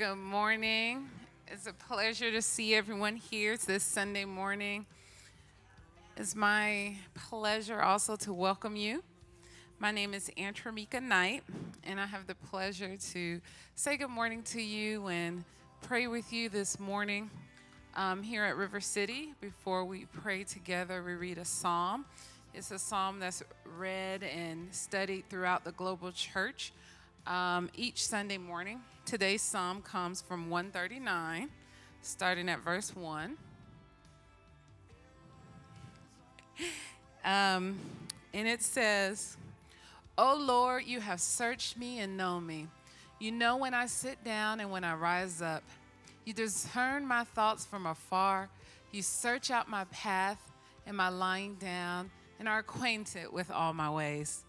Good morning. It's a pleasure to see everyone here It's this Sunday morning. It's my pleasure also to welcome you. My name is Antramika Knight, and I have the pleasure to say good morning to you and pray with you this morning um, here at River City. Before we pray together, we read a psalm. It's a psalm that's read and studied throughout the global church um, each Sunday morning. Today's psalm comes from 139, starting at verse 1. Um, and it says, O Lord, you have searched me and know me. You know when I sit down and when I rise up. You discern my thoughts from afar. You search out my path and my lying down and are acquainted with all my ways.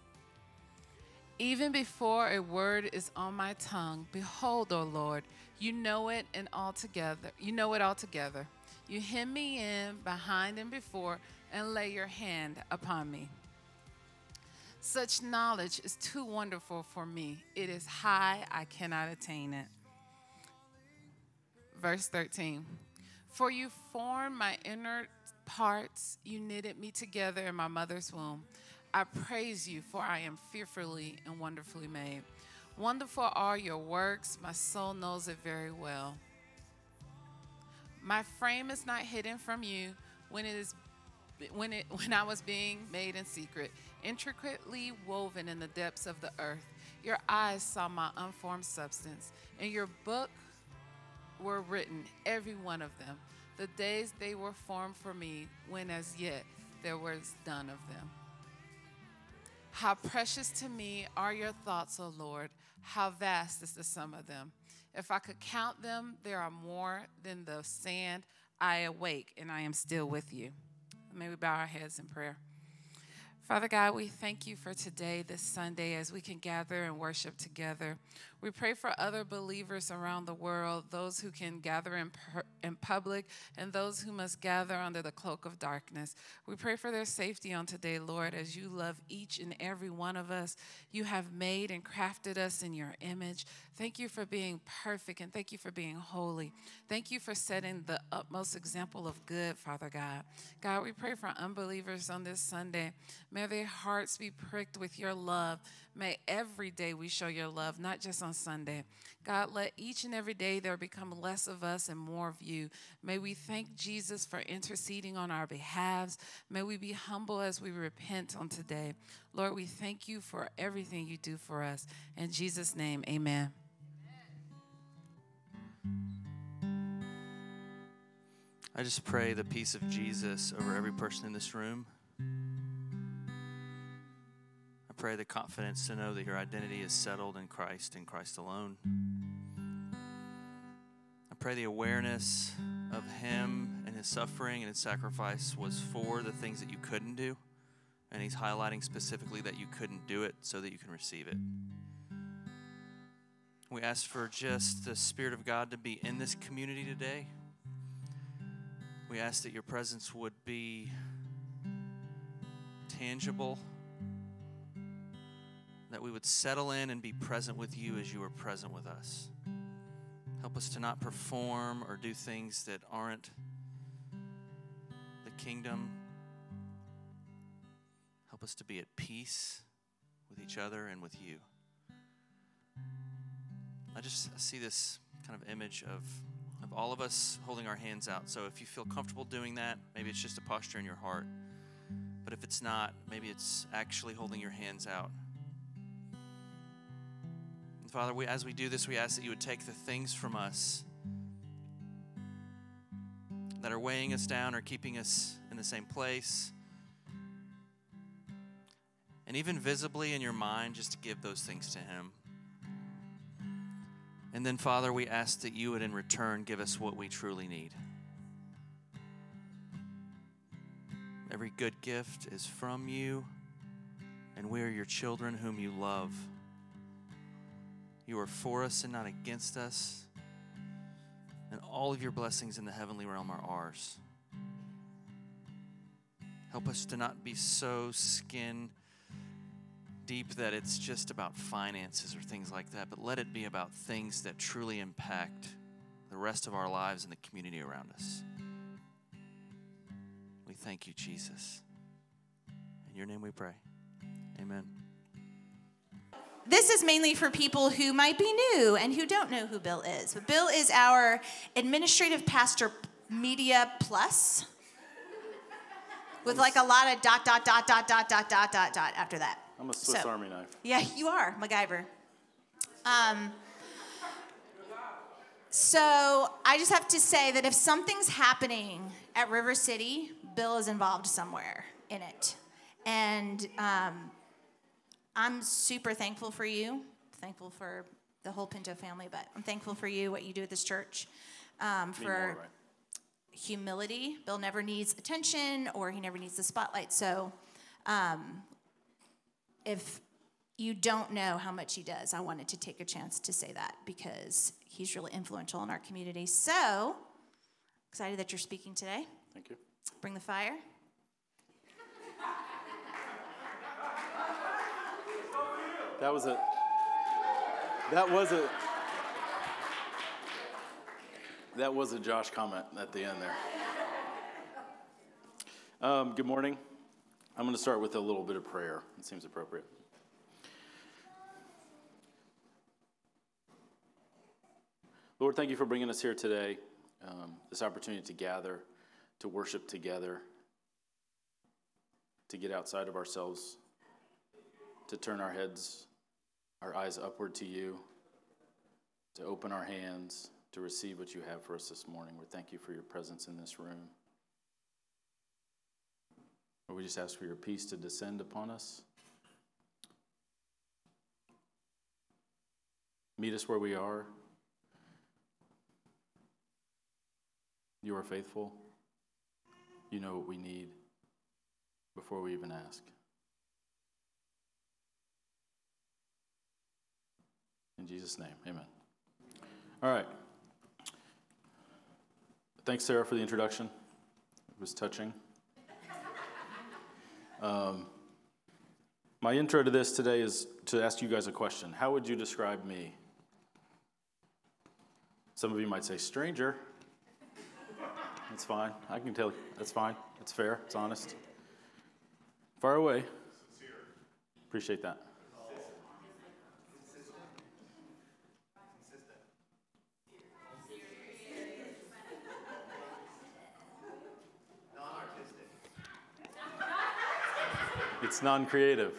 Even before a word is on my tongue, behold, O Lord, you know it and altogether. You know it altogether. You hem me in behind and before and lay your hand upon me. Such knowledge is too wonderful for me. It is high, I cannot attain it. Verse 13 For you formed my inner parts, you knitted me together in my mother's womb. I praise you, for I am fearfully and wonderfully made. Wonderful are your works, my soul knows it very well. My frame is not hidden from you when it is when it when I was being made in secret, intricately woven in the depths of the earth. Your eyes saw my unformed substance. and your book were written, every one of them. The days they were formed for me, when as yet there was none of them. How precious to me are your thoughts, O Lord. How vast is the sum of them. If I could count them, there are more than the sand. I awake and I am still with you. May we bow our heads in prayer. Father God, we thank you for today, this Sunday, as we can gather and worship together. We pray for other believers around the world, those who can gather in, per- in public and those who must gather under the cloak of darkness. We pray for their safety on today, Lord, as you love each and every one of us. You have made and crafted us in your image. Thank you for being perfect and thank you for being holy. Thank you for setting the utmost example of good, Father God. God, we pray for unbelievers on this Sunday. May their hearts be pricked with your love. May every day we show your love, not just on Sunday. God, let each and every day there become less of us and more of you. May we thank Jesus for interceding on our behalves. May we be humble as we repent on today. Lord, we thank you for everything you do for us. In Jesus' name, amen. I just pray the peace of Jesus over every person in this room. Pray the confidence to know that your identity is settled in Christ and Christ alone. I pray the awareness of Him and His suffering and His sacrifice was for the things that you couldn't do. And He's highlighting specifically that you couldn't do it so that you can receive it. We ask for just the Spirit of God to be in this community today. We ask that your presence would be tangible, that we would settle in and be present with you as you are present with us. Help us to not perform or do things that aren't the kingdom. Help us to be at peace with each other and with you. I just see this kind of image of, of all of us holding our hands out. So if you feel comfortable doing that, maybe it's just a posture in your heart. But if it's not, maybe it's actually holding your hands out. Father, we, as we do this, we ask that you would take the things from us that are weighing us down or keeping us in the same place. And even visibly in your mind, just to give those things to Him. And then, Father, we ask that you would in return give us what we truly need. Every good gift is from you, and we are your children whom you love. You are for us and not against us, and all of your blessings in the heavenly realm are ours. Help us to not be so skin deep that it's just about finances or things like that, but let it be about things that truly impact the rest of our lives and the community around us. We thank you, Jesus. In your name we pray. Amen. This is mainly for people who might be new and who don't know who Bill is. But Bill is our administrative pastor media plus with like a lot of dot dot dot dot dot dot dot dot dot after that. I'm a Swiss So- Army knife. Yeah, you are, MacGyver. Um, so I just have to say that if something's happening at River City, Bill is involved somewhere in it. And um, I'm super thankful for you, thankful for the whole Pinto family, but I'm thankful for you, what you do at this church, um, for more, right? humility. Bill never needs attention or he never needs the spotlight. So um, if you don't know how much he does, I wanted to take a chance to say that because he's really influential in our community. So excited that you're speaking today. Thank you. Bring the fire. That was a. That was a. That was a Josh comment at the end there. Um, good morning. I'm going to start with a little bit of prayer. It seems appropriate. Lord, thank you for bringing us here today. Um, this opportunity to gather, to worship together, to get outside of ourselves, to turn our heads, our eyes upward to you, to open our hands, to receive what you have for us this morning. We thank you for your presence in this room. Lord, we just ask for your peace to descend upon us. Meet us where we are. You are faithful. You know what we need before we even ask. In Jesus' name, amen. All right. Thanks, Sarah, for the introduction. It was touching. Um, my intro to this today is to ask you guys a question. How would you describe me? Some of you might say stranger. That's fine. I can tell. You. That's fine. It's fair. It's honest. Far away. Appreciate that. Non creative.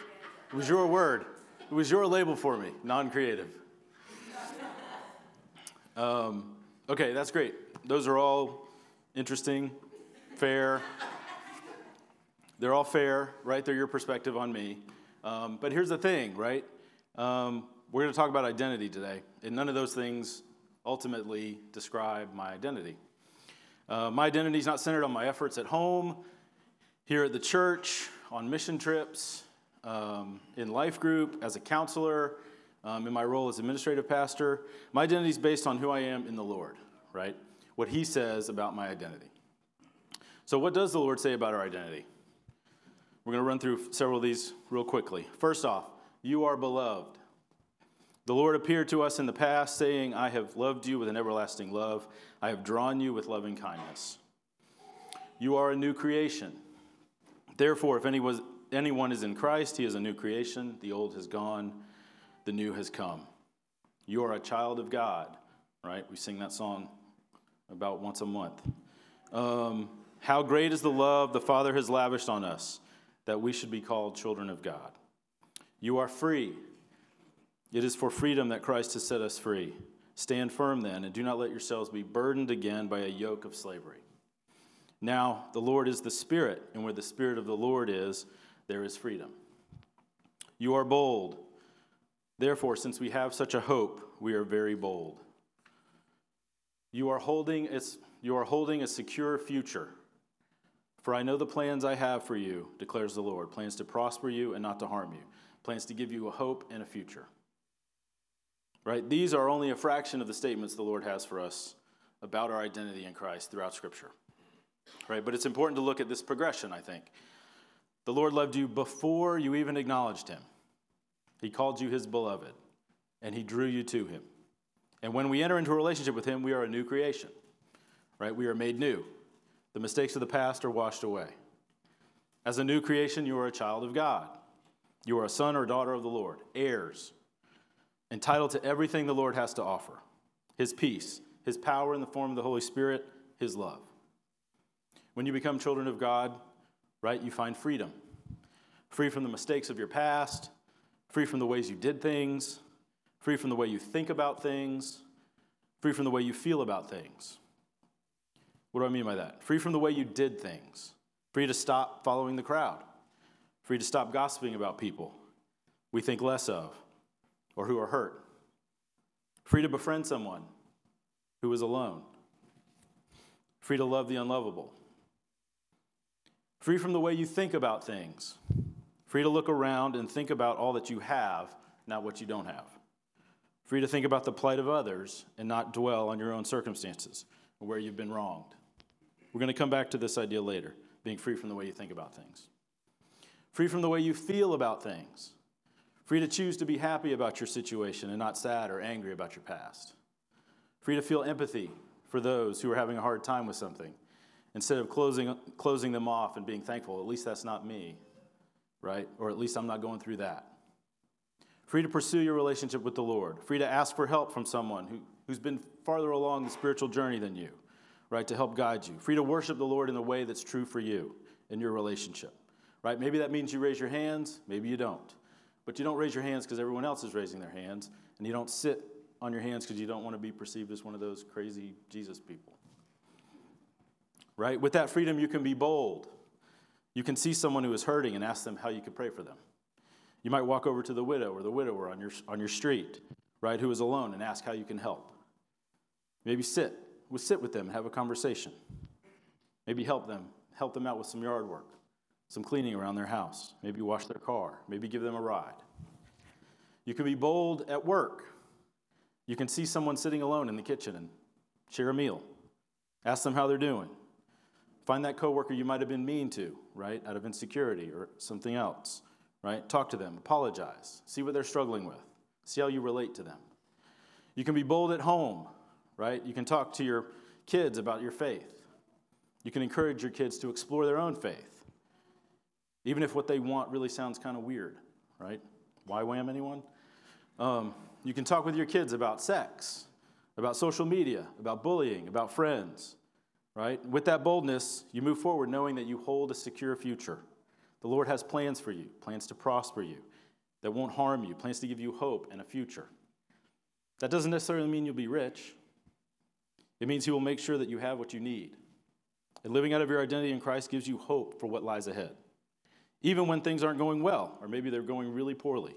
It was your word, it was your label for me non creative. Um, okay, that's great. Those are all interesting, fair. They're all fair, right? They're your perspective on me. Um, but here's the thing, right? Um, we're going to talk about identity today, and none of those things ultimately describe my identity. Uh, my identity is not centered on my efforts at home, here at the church, on mission trips, um, in life group, as a counselor, um, in my role as administrative pastor. My identity is based on who I am in the Lord, right? What He says about my identity. So, what does the Lord say about our identity? We're going to run through several of these real quickly. First off, you are beloved. The Lord appeared to us in the past, saying, I have loved you with an everlasting love. I have drawn you with loving kindness. You are a new creation. Therefore, if anyone is in Christ, he is a new creation. The old has gone, the new has come. You are a child of God, right? We sing that song about once a month. Um, how great is the love the Father has lavished on us that we should be called children of God. You are free. It is for freedom that Christ has set us free. Stand firm then, and do not let yourselves be burdened again by a yoke of slavery. Now, the Lord is the Spirit, and where the Spirit of the Lord is, there is freedom. You are bold. Therefore, since we have such a hope, we are very bold. You are holding, you are holding a secure future. For I know the plans I have for you, declares the Lord plans to prosper you and not to harm you, plans to give you a hope and a future. Right? These are only a fraction of the statements the Lord has for us about our identity in Christ throughout Scripture. Right? But it's important to look at this progression, I think. The Lord loved you before you even acknowledged Him. He called you His beloved, and He drew you to Him. And when we enter into a relationship with Him, we are a new creation. Right? We are made new. The mistakes of the past are washed away. As a new creation, you are a child of God. You are a son or daughter of the Lord, heirs entitled to everything the Lord has to offer His peace, His power in the form of the Holy Spirit, His love. When you become children of God, right, you find freedom. Free from the mistakes of your past, free from the ways you did things, free from the way you think about things, free from the way you feel about things. What do I mean by that? Free from the way you did things, free to stop following the crowd, free to stop gossiping about people we think less of, or who are hurt. Free to befriend someone who is alone. Free to love the unlovable. Free from the way you think about things. Free to look around and think about all that you have, not what you don't have. Free to think about the plight of others and not dwell on your own circumstances or where you've been wronged. We're going to come back to this idea later being free from the way you think about things. Free from the way you feel about things. Free to choose to be happy about your situation and not sad or angry about your past. Free to feel empathy for those who are having a hard time with something instead of closing, closing them off and being thankful, at least that's not me, right? Or at least I'm not going through that. Free to pursue your relationship with the Lord. Free to ask for help from someone who, who's been farther along the spiritual journey than you, right? To help guide you. Free to worship the Lord in the way that's true for you in your relationship, right? Maybe that means you raise your hands, maybe you don't. But you don't raise your hands because everyone else is raising their hands, and you don't sit on your hands because you don't want to be perceived as one of those crazy Jesus people. Right? With that freedom, you can be bold. You can see someone who is hurting and ask them how you could pray for them. You might walk over to the widow or the widower on your, on your street, right, who is alone and ask how you can help. Maybe sit, we'll sit with them and have a conversation. Maybe help them, help them out with some yard work some cleaning around their house, maybe wash their car, maybe give them a ride. You can be bold at work. You can see someone sitting alone in the kitchen and share a meal. Ask them how they're doing. Find that coworker you might have been mean to, right, out of insecurity or something else, right? Talk to them, apologize, see what they're struggling with, see how you relate to them. You can be bold at home, right? You can talk to your kids about your faith. You can encourage your kids to explore their own faith even if what they want really sounds kind of weird, right? Why wham anyone? Um, you can talk with your kids about sex, about social media, about bullying, about friends, right? With that boldness, you move forward knowing that you hold a secure future. The Lord has plans for you, plans to prosper you, that won't harm you, plans to give you hope and a future. That doesn't necessarily mean you'll be rich. It means He will make sure that you have what you need. And living out of your identity in Christ gives you hope for what lies ahead even when things aren't going well, or maybe they're going really poorly.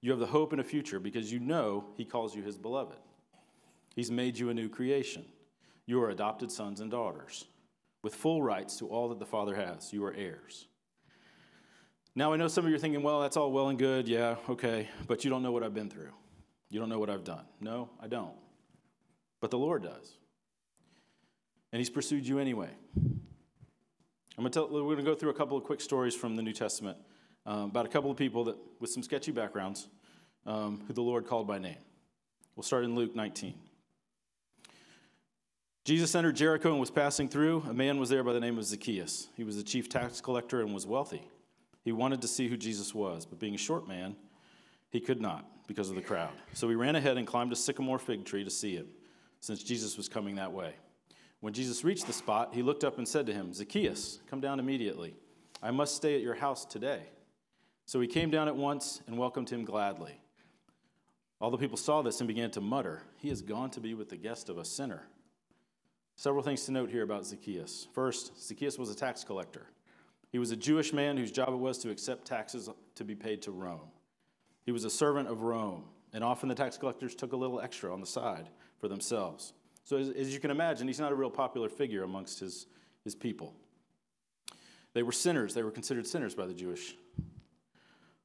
You have the hope in a future because you know He calls you His beloved. He's made you a new creation. You are adopted sons and daughters with full rights to all that the Father has. You are heirs. Now, I know some of you are thinking, well, that's all well and good, yeah, okay, but you don't know what I've been through. You don't know what I've done. No, I don't. But the Lord does. And He's pursued you anyway. I'm gonna tell, we're going to go through a couple of quick stories from the New Testament um, about a couple of people that, with some sketchy backgrounds um, who the Lord called by name. We'll start in Luke 19. Jesus entered Jericho and was passing through. A man was there by the name of Zacchaeus. He was a chief tax collector and was wealthy. He wanted to see who Jesus was, but being a short man, he could not because of the crowd. So he ran ahead and climbed a sycamore fig tree to see him, since Jesus was coming that way. When Jesus reached the spot, he looked up and said to him, Zacchaeus, come down immediately. I must stay at your house today. So he came down at once and welcomed him gladly. All the people saw this and began to mutter, He has gone to be with the guest of a sinner. Several things to note here about Zacchaeus. First, Zacchaeus was a tax collector. He was a Jewish man whose job it was to accept taxes to be paid to Rome. He was a servant of Rome, and often the tax collectors took a little extra on the side for themselves. So, as, as you can imagine, he's not a real popular figure amongst his, his people. They were sinners, they were considered sinners by the Jewish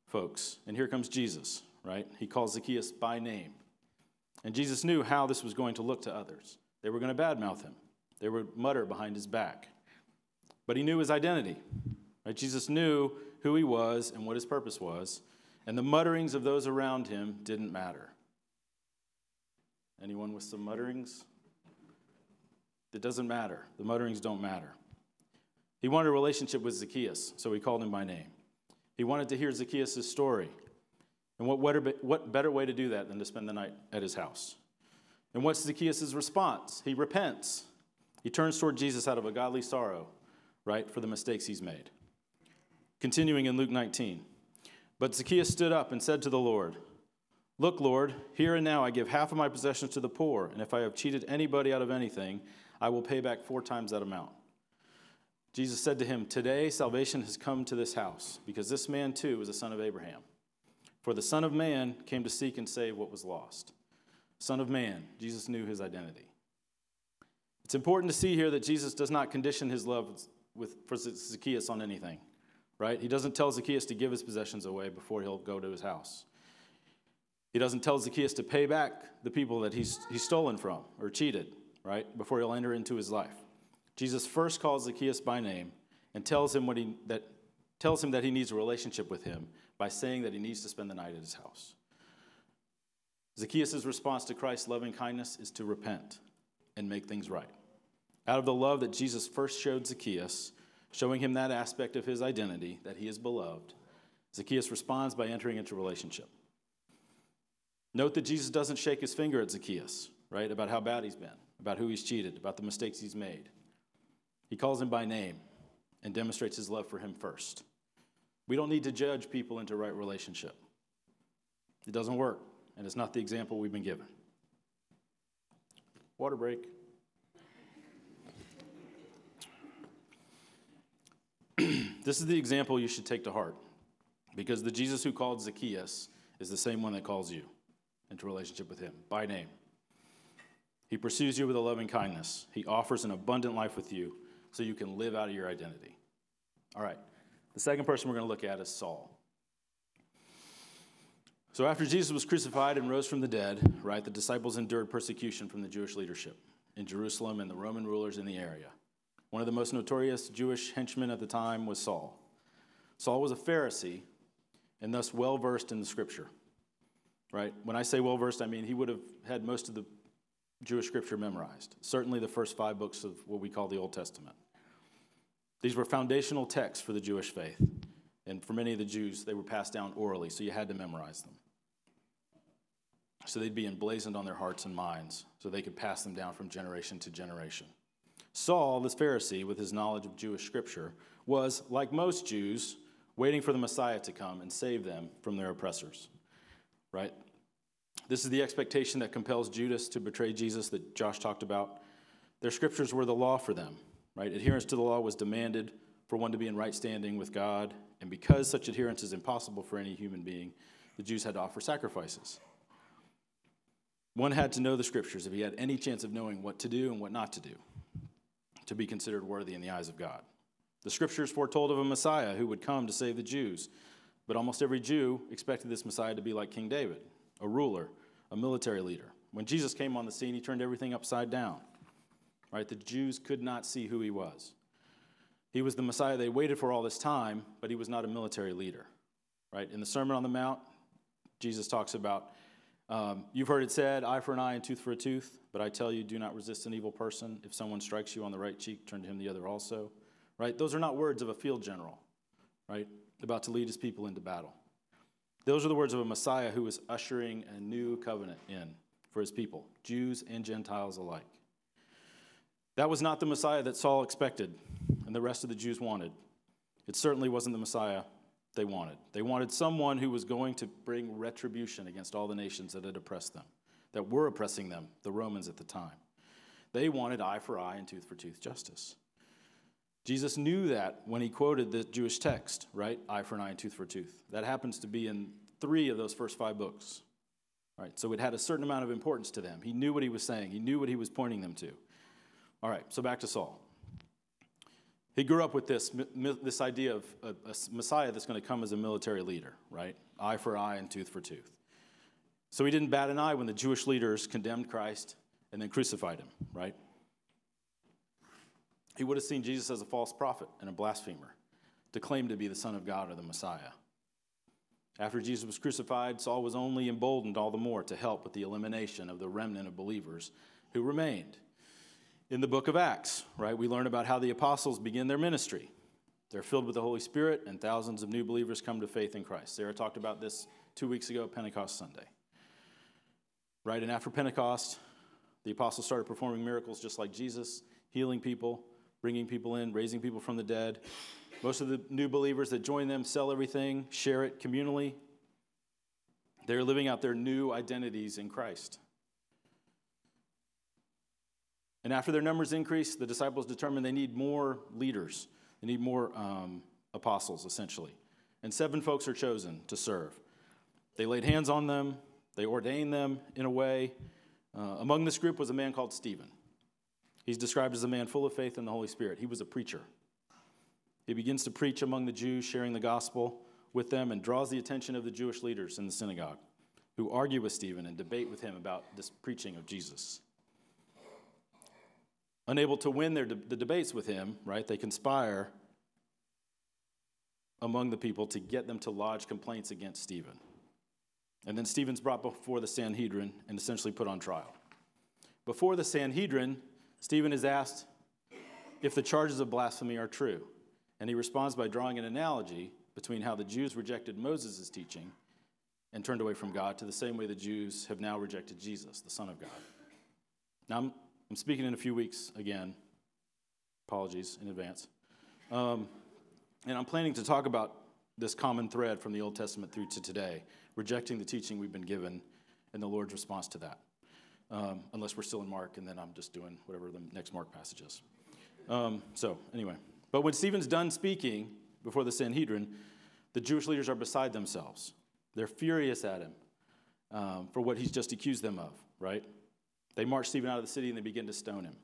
folks. And here comes Jesus, right? He calls Zacchaeus by name. And Jesus knew how this was going to look to others. They were going to badmouth him, they would mutter behind his back. But he knew his identity. Right? Jesus knew who he was and what his purpose was, and the mutterings of those around him didn't matter. Anyone with some mutterings? It doesn't matter. The mutterings don't matter. He wanted a relationship with Zacchaeus, so he called him by name. He wanted to hear Zacchaeus' story. And what what better way to do that than to spend the night at his house? And what's Zacchaeus' response? He repents. He turns toward Jesus out of a godly sorrow, right, for the mistakes he's made. Continuing in Luke 19. But Zacchaeus stood up and said to the Lord, Look, Lord, here and now I give half of my possessions to the poor, and if I have cheated anybody out of anything, I will pay back four times that amount. Jesus said to him, Today salvation has come to this house, because this man too is a son of Abraham. For the Son of Man came to seek and save what was lost. Son of Man, Jesus knew his identity. It's important to see here that Jesus does not condition his love with, for Zacchaeus on anything, right? He doesn't tell Zacchaeus to give his possessions away before he'll go to his house. He doesn't tell Zacchaeus to pay back the people that he's, he's stolen from or cheated, right, before he'll enter into his life. Jesus first calls Zacchaeus by name and tells him, what he, that, tells him that he needs a relationship with him by saying that he needs to spend the night at his house. Zacchaeus' response to Christ's loving kindness is to repent and make things right. Out of the love that Jesus first showed Zacchaeus, showing him that aspect of his identity, that he is beloved, Zacchaeus responds by entering into relationship. Note that Jesus doesn't shake his finger at Zacchaeus, right, about how bad he's been, about who he's cheated, about the mistakes he's made. He calls him by name and demonstrates his love for him first. We don't need to judge people into right relationship. It doesn't work, and it's not the example we've been given. Water break. this is the example you should take to heart because the Jesus who called Zacchaeus is the same one that calls you into relationship with him by name. He pursues you with a loving kindness. He offers an abundant life with you so you can live out of your identity. All right, the second person we're going to look at is Saul. So after Jesus was crucified and rose from the dead, right, the disciples endured persecution from the Jewish leadership in Jerusalem and the Roman rulers in the area. One of the most notorious Jewish henchmen at the time was Saul. Saul was a Pharisee and thus well versed in the scripture. Right? When I say well versed, I mean he would have had most of the Jewish scripture memorized, certainly the first five books of what we call the Old Testament. These were foundational texts for the Jewish faith. And for many of the Jews, they were passed down orally, so you had to memorize them. So they'd be emblazoned on their hearts and minds, so they could pass them down from generation to generation. Saul, this Pharisee, with his knowledge of Jewish scripture, was, like most Jews, waiting for the Messiah to come and save them from their oppressors. Right? This is the expectation that compels Judas to betray Jesus that Josh talked about. Their scriptures were the law for them, right? Adherence to the law was demanded for one to be in right standing with God, and because such adherence is impossible for any human being, the Jews had to offer sacrifices. One had to know the scriptures if he had any chance of knowing what to do and what not to do to be considered worthy in the eyes of God. The scriptures foretold of a Messiah who would come to save the Jews, but almost every Jew expected this Messiah to be like King David, a ruler, a military leader. When Jesus came on the scene, he turned everything upside down. Right? The Jews could not see who he was. He was the Messiah they waited for all this time, but he was not a military leader. Right? In the Sermon on the Mount, Jesus talks about um, you've heard it said, eye for an eye and tooth for a tooth, but I tell you, do not resist an evil person. If someone strikes you on the right cheek, turn to him the other also. Right? Those are not words of a field general, right? About to lead his people into battle. Those are the words of a Messiah who is ushering a new covenant in for his people, Jews and Gentiles alike. That was not the Messiah that Saul expected and the rest of the Jews wanted. It certainly wasn't the Messiah they wanted. They wanted someone who was going to bring retribution against all the nations that had oppressed them, that were oppressing them, the Romans at the time. They wanted eye for eye and tooth for tooth justice. Jesus knew that when he quoted the Jewish text, right? Eye for an eye and tooth for tooth. That happens to be in three of those first five books. Right? So it had a certain amount of importance to them. He knew what he was saying, he knew what he was pointing them to. All right, so back to Saul. He grew up with this, this idea of a, a Messiah that's going to come as a military leader, right? Eye for eye and tooth for tooth. So he didn't bat an eye when the Jewish leaders condemned Christ and then crucified him, right? He would have seen Jesus as a false prophet and a blasphemer to claim to be the Son of God or the Messiah. After Jesus was crucified, Saul was only emboldened all the more to help with the elimination of the remnant of believers who remained in the book of Acts, right, we learn about how the apostles begin their ministry. They're filled with the Holy Spirit, and thousands of new believers come to faith in Christ. Sarah talked about this two weeks ago, Pentecost Sunday. Right, and after Pentecost, the apostles started performing miracles just like Jesus, healing people, bringing people in, raising people from the dead. Most of the new believers that join them sell everything, share it communally. They're living out their new identities in Christ. And after their numbers increased, the disciples determined they need more leaders. They need more um, apostles, essentially. And seven folks are chosen to serve. They laid hands on them, they ordained them in a way. Uh, among this group was a man called Stephen. He's described as a man full of faith in the Holy Spirit. He was a preacher. He begins to preach among the Jews, sharing the gospel with them, and draws the attention of the Jewish leaders in the synagogue who argue with Stephen and debate with him about this preaching of Jesus unable to win their de- the debates with him, right? They conspire among the people to get them to lodge complaints against Stephen. And then Stephen's brought before the Sanhedrin and essentially put on trial. Before the Sanhedrin, Stephen is asked if the charges of blasphemy are true. And he responds by drawing an analogy between how the Jews rejected Moses' teaching and turned away from God to the same way the Jews have now rejected Jesus, the Son of God. Now, I'm I'm speaking in a few weeks again. Apologies in advance. Um, and I'm planning to talk about this common thread from the Old Testament through to today, rejecting the teaching we've been given and the Lord's response to that. Um, unless we're still in Mark, and then I'm just doing whatever the next Mark passage is. Um, so, anyway. But when Stephen's done speaking before the Sanhedrin, the Jewish leaders are beside themselves. They're furious at him um, for what he's just accused them of, right? They march Stephen out of the city and they begin to stone him.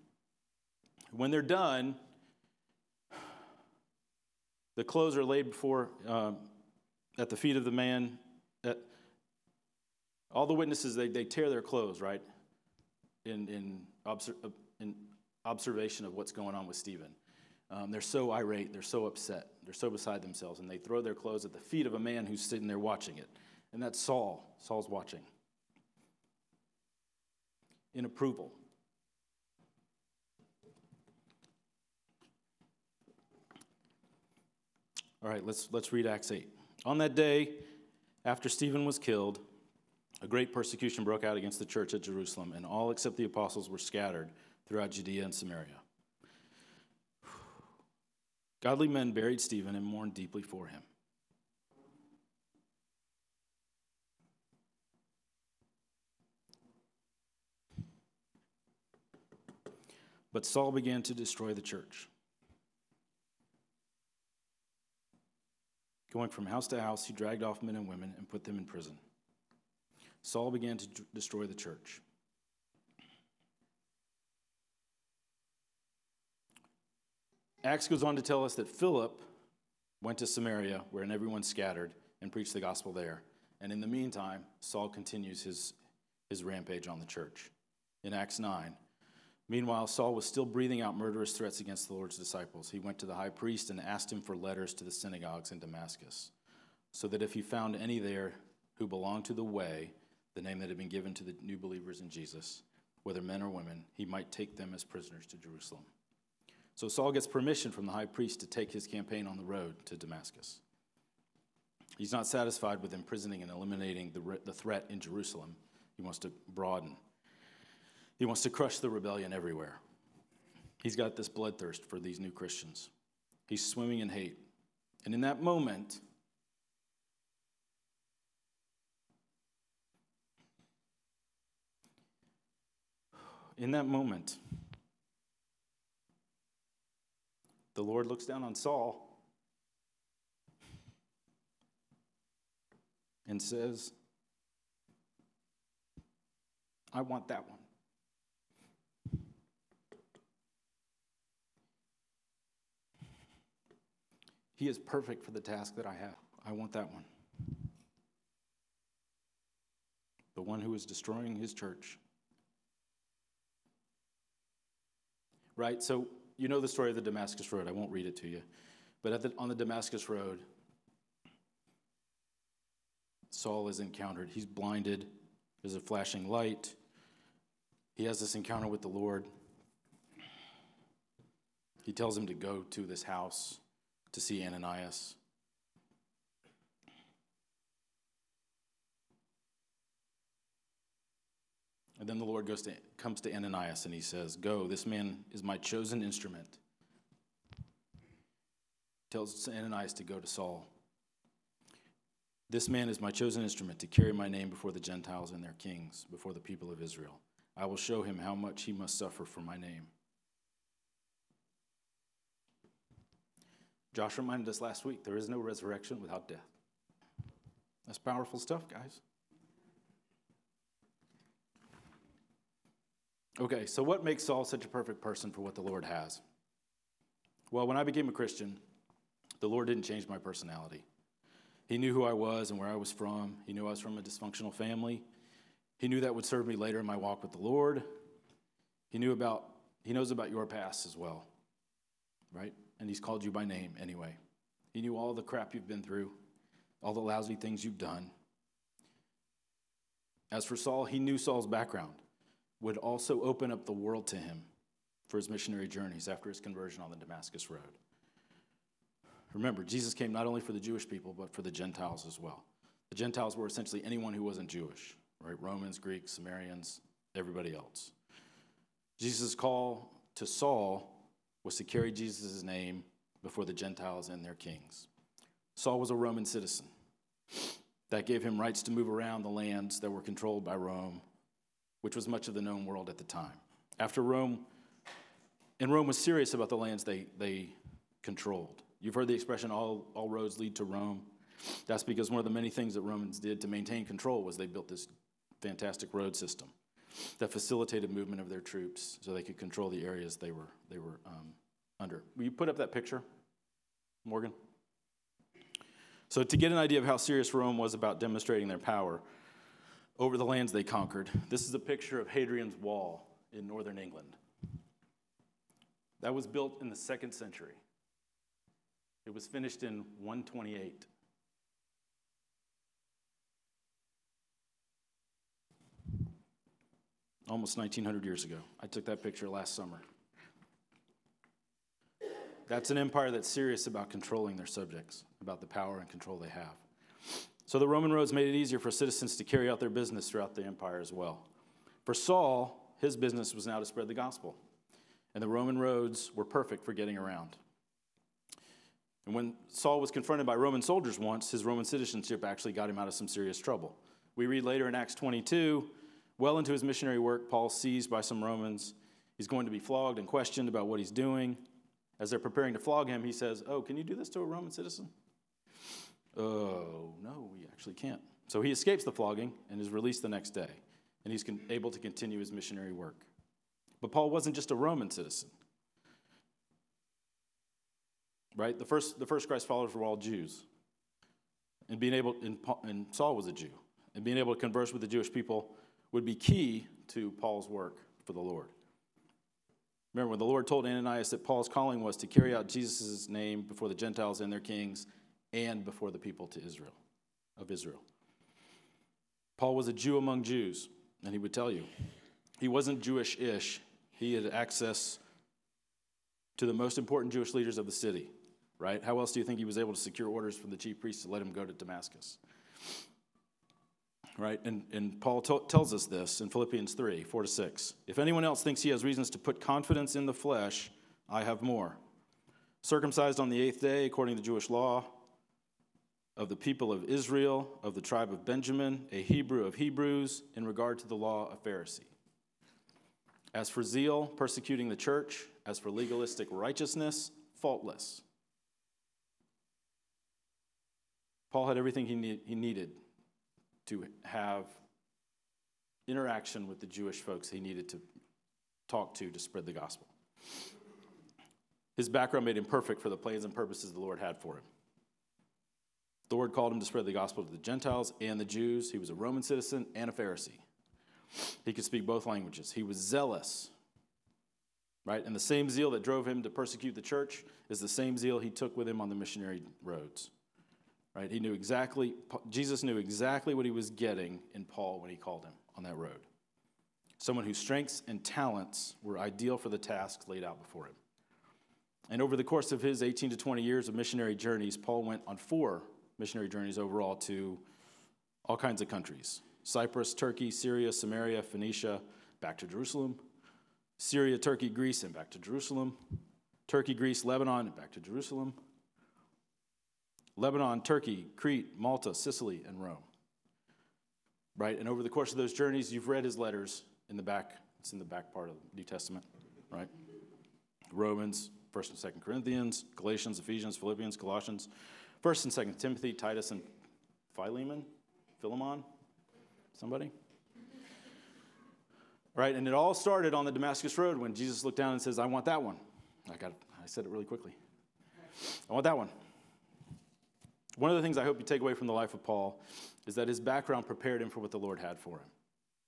When they're done, the clothes are laid before um, at the feet of the man. At, all the witnesses they, they tear their clothes, right? In in, obser, in observation of what's going on with Stephen. Um, they're so irate, they're so upset, they're so beside themselves, and they throw their clothes at the feet of a man who's sitting there watching it. And that's Saul. Saul's watching in approval. All right, let's, let's read Acts 8. On that day, after Stephen was killed, a great persecution broke out against the church at Jerusalem, and all except the apostles were scattered throughout Judea and Samaria. Godly men buried Stephen and mourned deeply for him. But Saul began to destroy the church. Going from house to house, he dragged off men and women and put them in prison. Saul began to destroy the church. Acts goes on to tell us that Philip went to Samaria, wherein everyone scattered, and preached the gospel there. And in the meantime, Saul continues his, his rampage on the church. In Acts 9, meanwhile, Saul was still breathing out murderous threats against the Lord's disciples. He went to the high priest and asked him for letters to the synagogues in Damascus, so that if he found any there who belonged to the way, the name that had been given to the new believers in Jesus, whether men or women, he might take them as prisoners to Jerusalem. So Saul gets permission from the high priest to take his campaign on the road to Damascus. He's not satisfied with imprisoning and eliminating the, the threat in Jerusalem. He wants to broaden. He wants to crush the rebellion everywhere. He's got this bloodthirst for these new Christians. He's swimming in hate. And in that moment, in that moment, the Lord looks down on Saul and says, I want that one. He is perfect for the task that I have. I want that one. The one who is destroying his church. Right? So, you know the story of the Damascus Road. I won't read it to you. But the, on the Damascus Road, Saul is encountered. He's blinded. There's a flashing light. He has this encounter with the Lord. He tells him to go to this house to see Ananias. And then the Lord goes to, comes to Ananias and he says, Go, this man is my chosen instrument. Tells Ananias to go to Saul. This man is my chosen instrument to carry my name before the Gentiles and their kings, before the people of Israel. I will show him how much he must suffer for my name. Josh reminded us last week there is no resurrection without death. That's powerful stuff, guys. Okay, so what makes Saul such a perfect person for what the Lord has? Well, when I became a Christian, the Lord didn't change my personality. He knew who I was and where I was from. He knew I was from a dysfunctional family. He knew that would serve me later in my walk with the Lord. He knew about he knows about your past as well. Right? And he's called you by name anyway. He knew all the crap you've been through, all the lousy things you've done. As for Saul, he knew Saul's background would also open up the world to him for his missionary journeys after his conversion on the Damascus Road. Remember, Jesus came not only for the Jewish people, but for the Gentiles as well. The Gentiles were essentially anyone who wasn't Jewish, right? Romans, Greeks, Samaritans, everybody else. Jesus' call to Saul was to carry Jesus' name before the Gentiles and their kings. Saul was a Roman citizen. That gave him rights to move around the lands that were controlled by Rome, which was much of the known world at the time. After Rome, and Rome was serious about the lands they, they controlled. You've heard the expression, all, all roads lead to Rome. That's because one of the many things that Romans did to maintain control was they built this fantastic road system that facilitated movement of their troops so they could control the areas they were, they were um, under. Will you put up that picture, Morgan? So, to get an idea of how serious Rome was about demonstrating their power over the lands they conquered, this is a picture of Hadrian's Wall in northern England. That was built in the second century. It was finished in 128. Almost 1900 years ago. I took that picture last summer. That's an empire that's serious about controlling their subjects, about the power and control they have. So the Roman roads made it easier for citizens to carry out their business throughout the empire as well. For Saul, his business was now to spread the gospel, and the Roman roads were perfect for getting around. And when Saul was confronted by Roman soldiers once, his Roman citizenship actually got him out of some serious trouble. We read later in Acts 22, well into his missionary work, Paul's seized by some Romans. He's going to be flogged and questioned about what he's doing. As they're preparing to flog him, he says, Oh, can you do this to a Roman citizen? Oh, no, we actually can't. So he escapes the flogging and is released the next day, and he's con- able to continue his missionary work. But Paul wasn't just a Roman citizen. right? The first, the first Christ followers were all Jews. And being able, and, Paul, and Saul was a Jew. And being able to converse with the Jewish people would be key to Paul's work for the Lord. Remember, when the Lord told Ananias that Paul's calling was to carry out Jesus' name before the Gentiles and their kings and before the people to Israel, of Israel. Paul was a Jew among Jews, and he would tell you. He wasn't Jewish ish, he had access to the most important Jewish leaders of the city, right? How else do you think he was able to secure orders from the chief priests to let him go to Damascus? Right? And, and Paul t- tells us this in Philippians 3 4 to 6. If anyone else thinks he has reasons to put confidence in the flesh, I have more. Circumcised on the eighth day, according to Jewish law, of the people of Israel, of the tribe of Benjamin, a Hebrew of Hebrews, in regard to the law, a Pharisee. As for zeal, persecuting the church, as for legalistic righteousness, faultless. Paul had everything he, need, he needed to have interaction with the Jewish folks he needed to talk to to spread the gospel. His background made him perfect for the plans and purposes the Lord had for him. The Lord called him to spread the gospel to the Gentiles and the Jews. He was a Roman citizen and a Pharisee. He could speak both languages. He was zealous, right? And the same zeal that drove him to persecute the church is the same zeal he took with him on the missionary roads, right? He knew exactly, Jesus knew exactly what he was getting in Paul when he called him on that road. Someone whose strengths and talents were ideal for the tasks laid out before him. And over the course of his 18 to 20 years of missionary journeys, Paul went on four missionary journeys overall to all kinds of countries Cyprus, Turkey, Syria, Samaria, Phoenicia, back to Jerusalem, Syria, Turkey, Greece, and back to Jerusalem, Turkey, Greece, Lebanon, and back to Jerusalem, Lebanon, Turkey, Crete, Malta, Sicily, and Rome. Right? And over the course of those journeys, you've read his letters in the back. It's in the back part of the New Testament, right? Romans, 1st and 2nd Corinthians, Galatians, Ephesians, Philippians, Colossians, 1st and 2nd Timothy, Titus, and Philemon, Philemon, somebody? Right, and it all started on the Damascus Road when Jesus looked down and says, I want that one. I got it. I said it really quickly. I want that one. One of the things I hope you take away from the life of Paul is that his background prepared him for what the Lord had for him.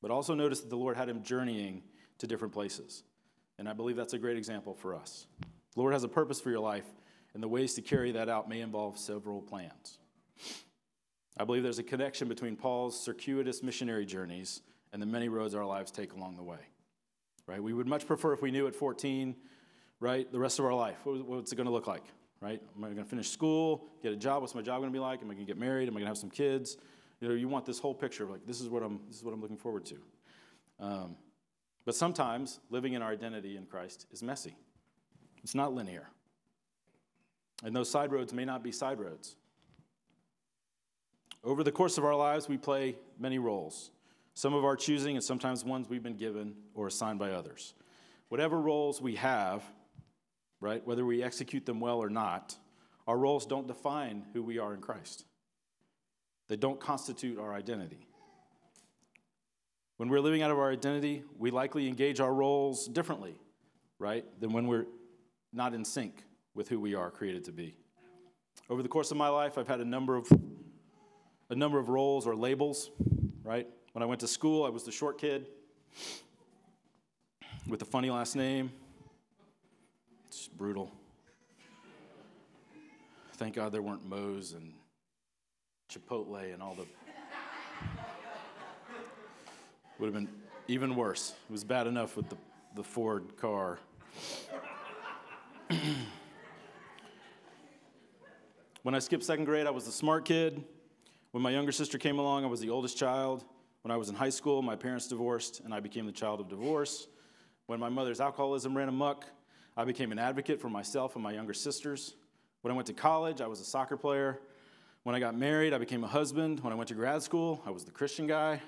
But also notice that the Lord had him journeying to different places. And I believe that's a great example for us. The Lord has a purpose for your life, and the ways to carry that out may involve several plans. I believe there's a connection between Paul's circuitous missionary journeys and the many roads our lives take along the way. Right? We would much prefer if we knew at 14, right, the rest of our life. What's it going to look like? Right? Am I going to finish school, get a job? What's my job going to be like? Am I going to get married? Am I going to have some kids? You know, you want this whole picture of like this is what I'm this is what I'm looking forward to. Um, but sometimes living in our identity in Christ is messy. It's not linear. And those side roads may not be side roads. Over the course of our lives, we play many roles, some of our choosing, and sometimes ones we've been given or assigned by others. Whatever roles we have, right, whether we execute them well or not, our roles don't define who we are in Christ. They don't constitute our identity. When we're living out of our identity, we likely engage our roles differently, right, than when we're not in sync with who we are created to be. Over the course of my life, I've had a number of a number of roles or labels, right? When I went to school, I was the short kid with the funny last name. Brutal. Thank God there weren't Moe's and Chipotle and all the. Would have been even worse. It was bad enough with the, the Ford car. when I skipped second grade, I was the smart kid. When my younger sister came along, I was the oldest child. When I was in high school, my parents divorced, and I became the child of divorce. When my mother's alcoholism ran amok, I became an advocate for myself and my younger sisters. When I went to college, I was a soccer player. When I got married, I became a husband. When I went to grad school, I was the Christian guy.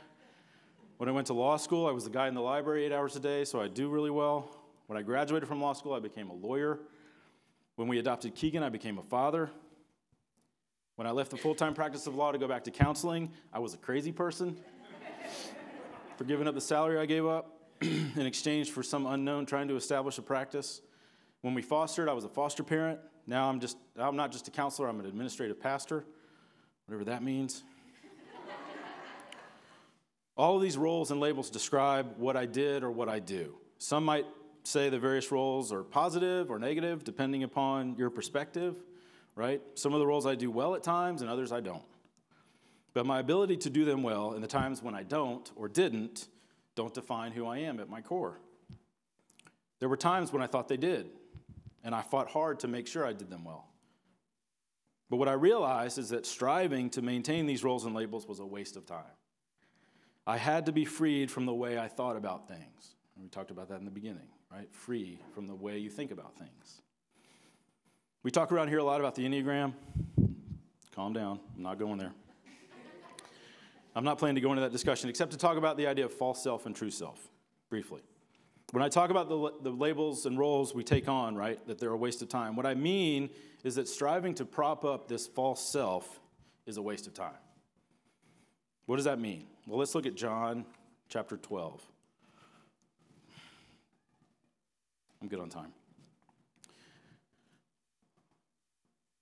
When I went to law school, I was the guy in the library eight hours a day, so I do really well. When I graduated from law school, I became a lawyer. When we adopted Keegan, I became a father. When I left the full time practice of law to go back to counseling, I was a crazy person for giving up the salary I gave up in exchange for some unknown trying to establish a practice. When we fostered, I was a foster parent. Now I'm just I'm not just a counselor, I'm an administrative pastor, whatever that means. All of these roles and labels describe what I did or what I do. Some might say the various roles are positive or negative, depending upon your perspective, right? Some of the roles I do well at times, and others I don't. But my ability to do them well and the times when I don't or didn't don't define who I am at my core. There were times when I thought they did, and I fought hard to make sure I did them well. But what I realized is that striving to maintain these roles and labels was a waste of time. I had to be freed from the way I thought about things. And we talked about that in the beginning, right? Free from the way you think about things. We talk around here a lot about the Enneagram. Calm down, I'm not going there. I'm not planning to go into that discussion except to talk about the idea of false self and true self briefly. When I talk about the, the labels and roles we take on, right, that they're a waste of time, what I mean is that striving to prop up this false self is a waste of time. What does that mean? Well, let's look at John chapter 12. I'm good on time.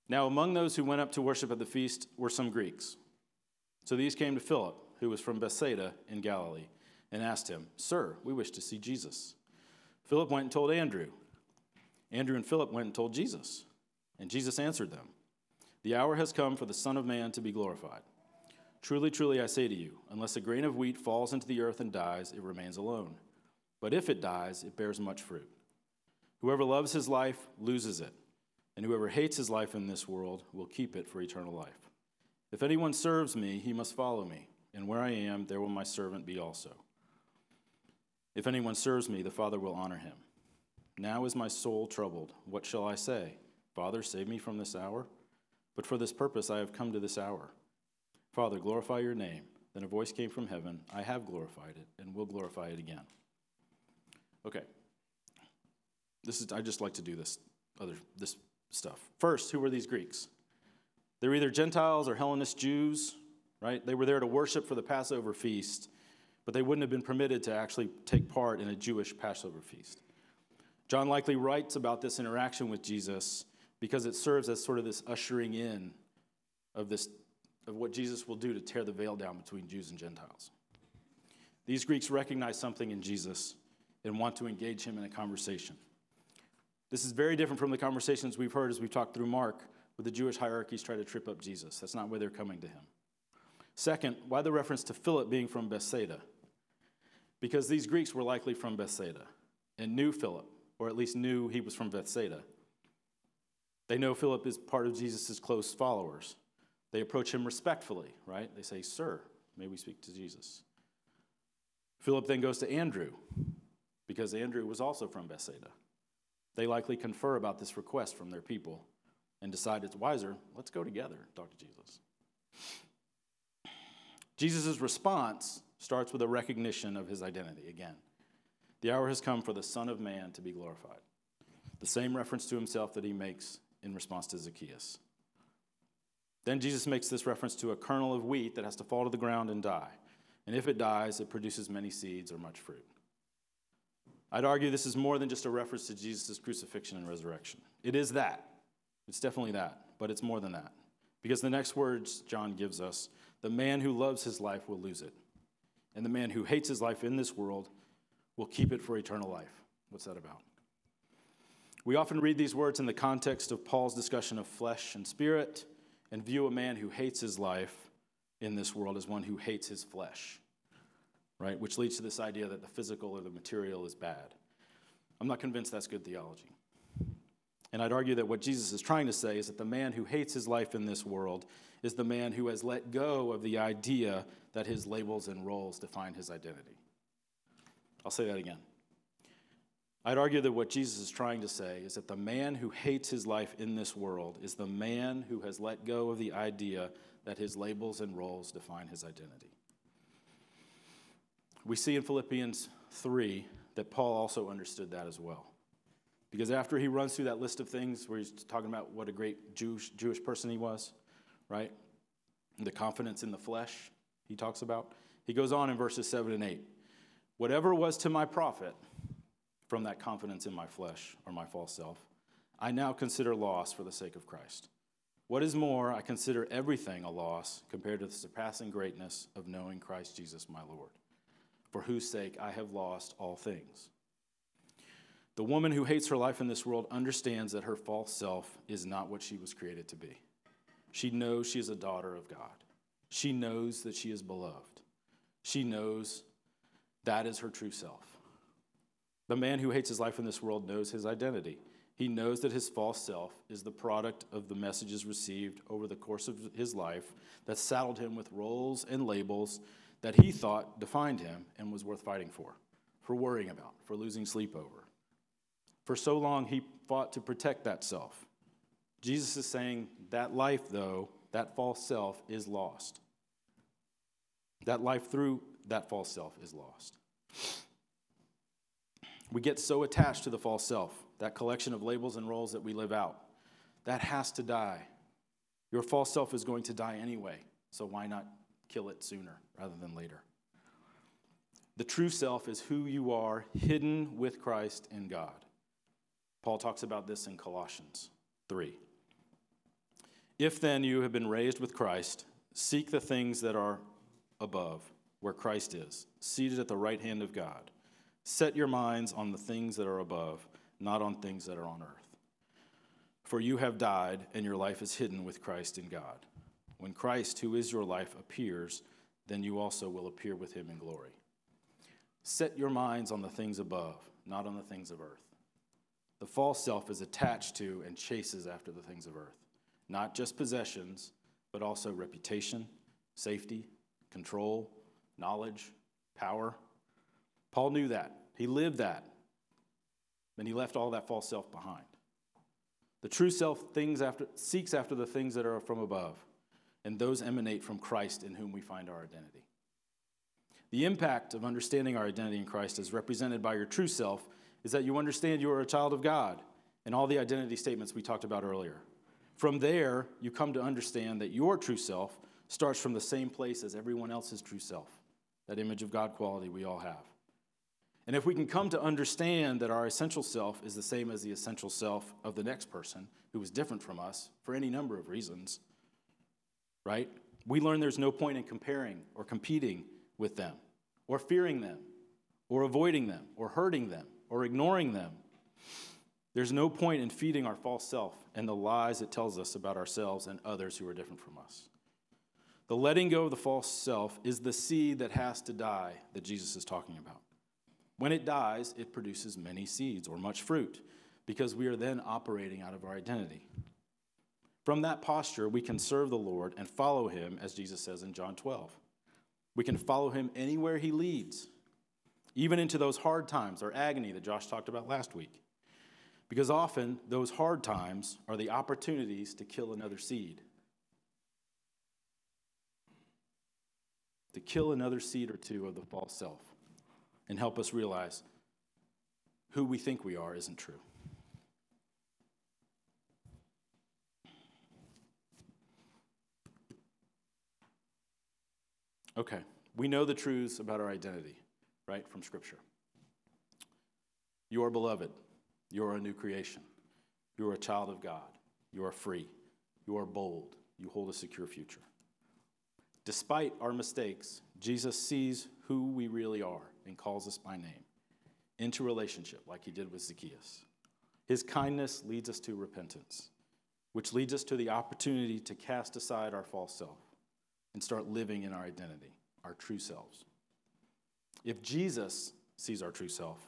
Now, among those who went up to worship at the feast were some Greeks. So these came to Philip, who was from Bethsaida in Galilee, and asked him, Sir, we wish to see Jesus. Philip went and told Andrew. Andrew and Philip went and told Jesus. And Jesus answered them, The hour has come for the Son of Man to be glorified. Truly, truly, I say to you, unless a grain of wheat falls into the earth and dies, it remains alone. But if it dies, it bears much fruit. Whoever loves his life loses it, and whoever hates his life in this world will keep it for eternal life. If anyone serves me, he must follow me, and where I am, there will my servant be also. If anyone serves me, the Father will honor him. Now is my soul troubled. What shall I say? Father, save me from this hour? But for this purpose I have come to this hour. Father, glorify your name. Then a voice came from heaven I have glorified it, and will glorify it again. Okay. This is I just like to do this other this stuff. First, who were these Greeks? They were either Gentiles or Hellenist Jews, right? They were there to worship for the Passover feast, but they wouldn't have been permitted to actually take part in a Jewish Passover feast. John likely writes about this interaction with Jesus because it serves as sort of this ushering in of this of what Jesus will do to tear the veil down between Jews and Gentiles. These Greeks recognize something in Jesus and want to engage him in a conversation. This is very different from the conversations we've heard as we've talked through Mark, where the Jewish hierarchies try to trip up Jesus. That's not why they're coming to him. Second, why the reference to Philip being from Bethsaida? Because these Greeks were likely from Bethsaida and knew Philip, or at least knew he was from Bethsaida. They know Philip is part of Jesus' close followers. They approach him respectfully, right? They say, Sir, may we speak to Jesus? Philip then goes to Andrew, because Andrew was also from Bethsaida. They likely confer about this request from their people and decide it's wiser, let's go together talk to Jesus. Jesus' response starts with a recognition of his identity again. The hour has come for the Son of Man to be glorified. The same reference to himself that he makes in response to Zacchaeus. Then Jesus makes this reference to a kernel of wheat that has to fall to the ground and die. And if it dies, it produces many seeds or much fruit. I'd argue this is more than just a reference to Jesus' crucifixion and resurrection. It is that. It's definitely that, but it's more than that. Because the next words John gives us the man who loves his life will lose it, and the man who hates his life in this world will keep it for eternal life. What's that about? We often read these words in the context of Paul's discussion of flesh and spirit and view a man who hates his life in this world as one who hates his flesh, right? Which leads to this idea that the physical or the material is bad. I'm not convinced that's good theology. And I'd argue that what Jesus is trying to say is that the man who hates his life in this world is the man who has let go of the idea that his labels and roles define his identity. I'll say that again. I'd argue that what Jesus is trying to say is that the man who hates his life in this world is the man who has let go of the idea that his labels and roles define his identity. We see in Philippians 3 that Paul also understood that as well. Because after he runs through that list of things where he's talking about what a great Jewish, Jewish person he was, right? The confidence in the flesh he talks about, he goes on in verses 7 and 8. Whatever was to my profit, from that confidence in my flesh or my false self. I now consider loss for the sake of Christ. What is more, I consider everything a loss compared to the surpassing greatness of knowing Christ Jesus my Lord, for whose sake I have lost all things. The woman who hates her life in this world understands that her false self is not what she was created to be. She knows she is a daughter of God. She knows that she is beloved. She knows that is her true self. The man who hates his life in this world knows his identity. He knows that his false self is the product of the messages received over the course of his life that saddled him with roles and labels that he thought defined him and was worth fighting for, for worrying about, for losing sleep over. For so long, he fought to protect that self. Jesus is saying that life, though, that false self is lost. That life through that false self is lost. We get so attached to the false self, that collection of labels and roles that we live out. That has to die. Your false self is going to die anyway, so why not kill it sooner rather than later? The true self is who you are, hidden with Christ in God. Paul talks about this in Colossians 3. If then you have been raised with Christ, seek the things that are above, where Christ is, seated at the right hand of God. Set your minds on the things that are above, not on things that are on earth. For you have died, and your life is hidden with Christ in God. When Christ, who is your life, appears, then you also will appear with him in glory. Set your minds on the things above, not on the things of earth. The false self is attached to and chases after the things of earth, not just possessions, but also reputation, safety, control, knowledge, power. Paul knew that. He lived that. Then he left all that false self behind. The true self things after, seeks after the things that are from above, and those emanate from Christ in whom we find our identity. The impact of understanding our identity in Christ, as represented by your true self, is that you understand you are a child of God and all the identity statements we talked about earlier. From there, you come to understand that your true self starts from the same place as everyone else's true self, that image of God quality we all have. And if we can come to understand that our essential self is the same as the essential self of the next person who is different from us for any number of reasons, right? We learn there's no point in comparing or competing with them, or fearing them, or avoiding them, or hurting them, or ignoring them. There's no point in feeding our false self and the lies it tells us about ourselves and others who are different from us. The letting go of the false self is the seed that has to die that Jesus is talking about. When it dies, it produces many seeds or much fruit because we are then operating out of our identity. From that posture, we can serve the Lord and follow him, as Jesus says in John 12. We can follow him anywhere he leads, even into those hard times or agony that Josh talked about last week. Because often those hard times are the opportunities to kill another seed. To kill another seed or two of the false self and help us realize who we think we are isn't true. Okay, we know the truths about our identity, right, from Scripture. You are beloved. You are a new creation. You are a child of God. You are free. You are bold. You hold a secure future. Despite our mistakes, Jesus sees who we really are and calls us by name into relationship, like he did with Zacchaeus. His kindness leads us to repentance, which leads us to the opportunity to cast aside our false self and start living in our identity, our true selves. If Jesus sees our true self,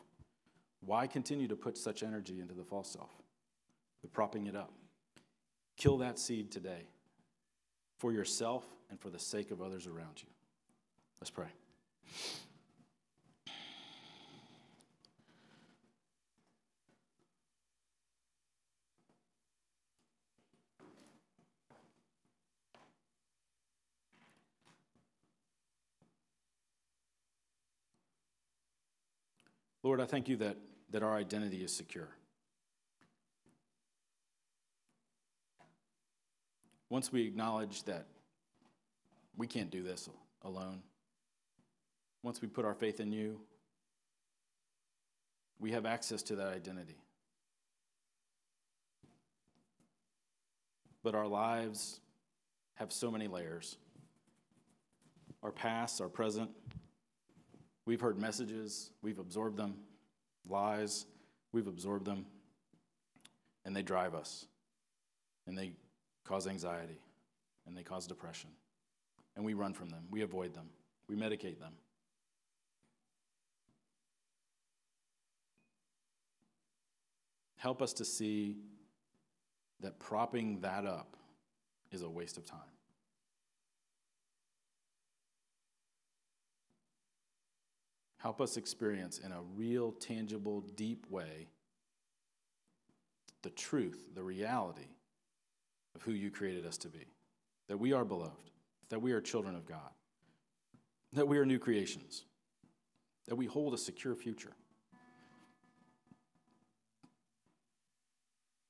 why continue to put such energy into the false self, the propping it up? Kill that seed today for yourself and for the sake of others around you. Let's pray. Lord, I thank you that, that our identity is secure. Once we acknowledge that we can't do this alone, once we put our faith in you, we have access to that identity. but our lives have so many layers. Our past, our present, we've heard messages, we've absorbed them, lies, we've absorbed them, and they drive us, and they cause anxiety, and they cause depression, and we run from them, we avoid them, we medicate them. Help us to see that propping that up is a waste of time. Help us experience in a real, tangible, deep way the truth, the reality of who you created us to be. That we are beloved, that we are children of God, that we are new creations, that we hold a secure future.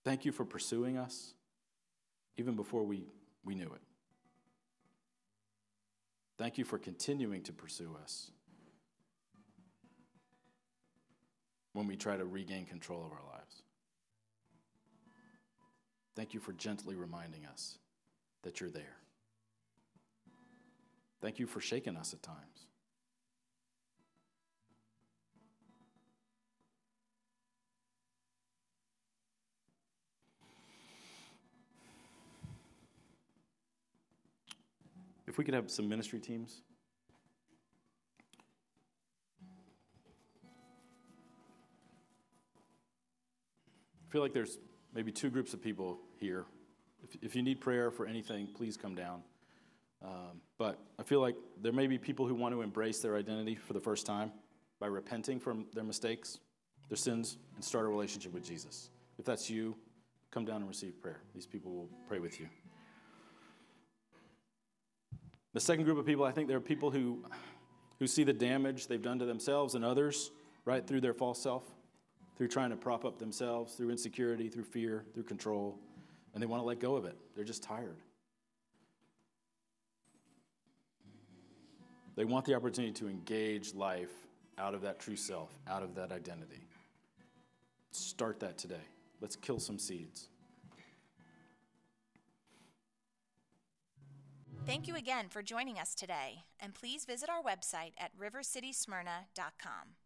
Thank you for pursuing us even before we, we knew it. Thank you for continuing to pursue us when we try to regain control of our lives. Thank you for gently reminding us that you're there. Thank you for shaking us at times. If we could have some ministry teams. I feel like there's maybe two groups of people here. If, if you need prayer for anything, please come down. Um, but I feel like there may be people who want to embrace their identity for the first time by repenting from their mistakes, their sins, and start a relationship with Jesus. If that's you, come down and receive prayer. These people will pray with you. The second group of people, I think there are people who, who see the damage they've done to themselves and others, right, through their false self, through trying to prop up themselves, through insecurity, through fear, through control, and they want to let go of it. They're just tired. They want the opportunity to engage life out of that true self, out of that identity. Start that today. Let's kill some seeds. Thank you again for joining us today, and please visit our website at rivercitysmyrna.com.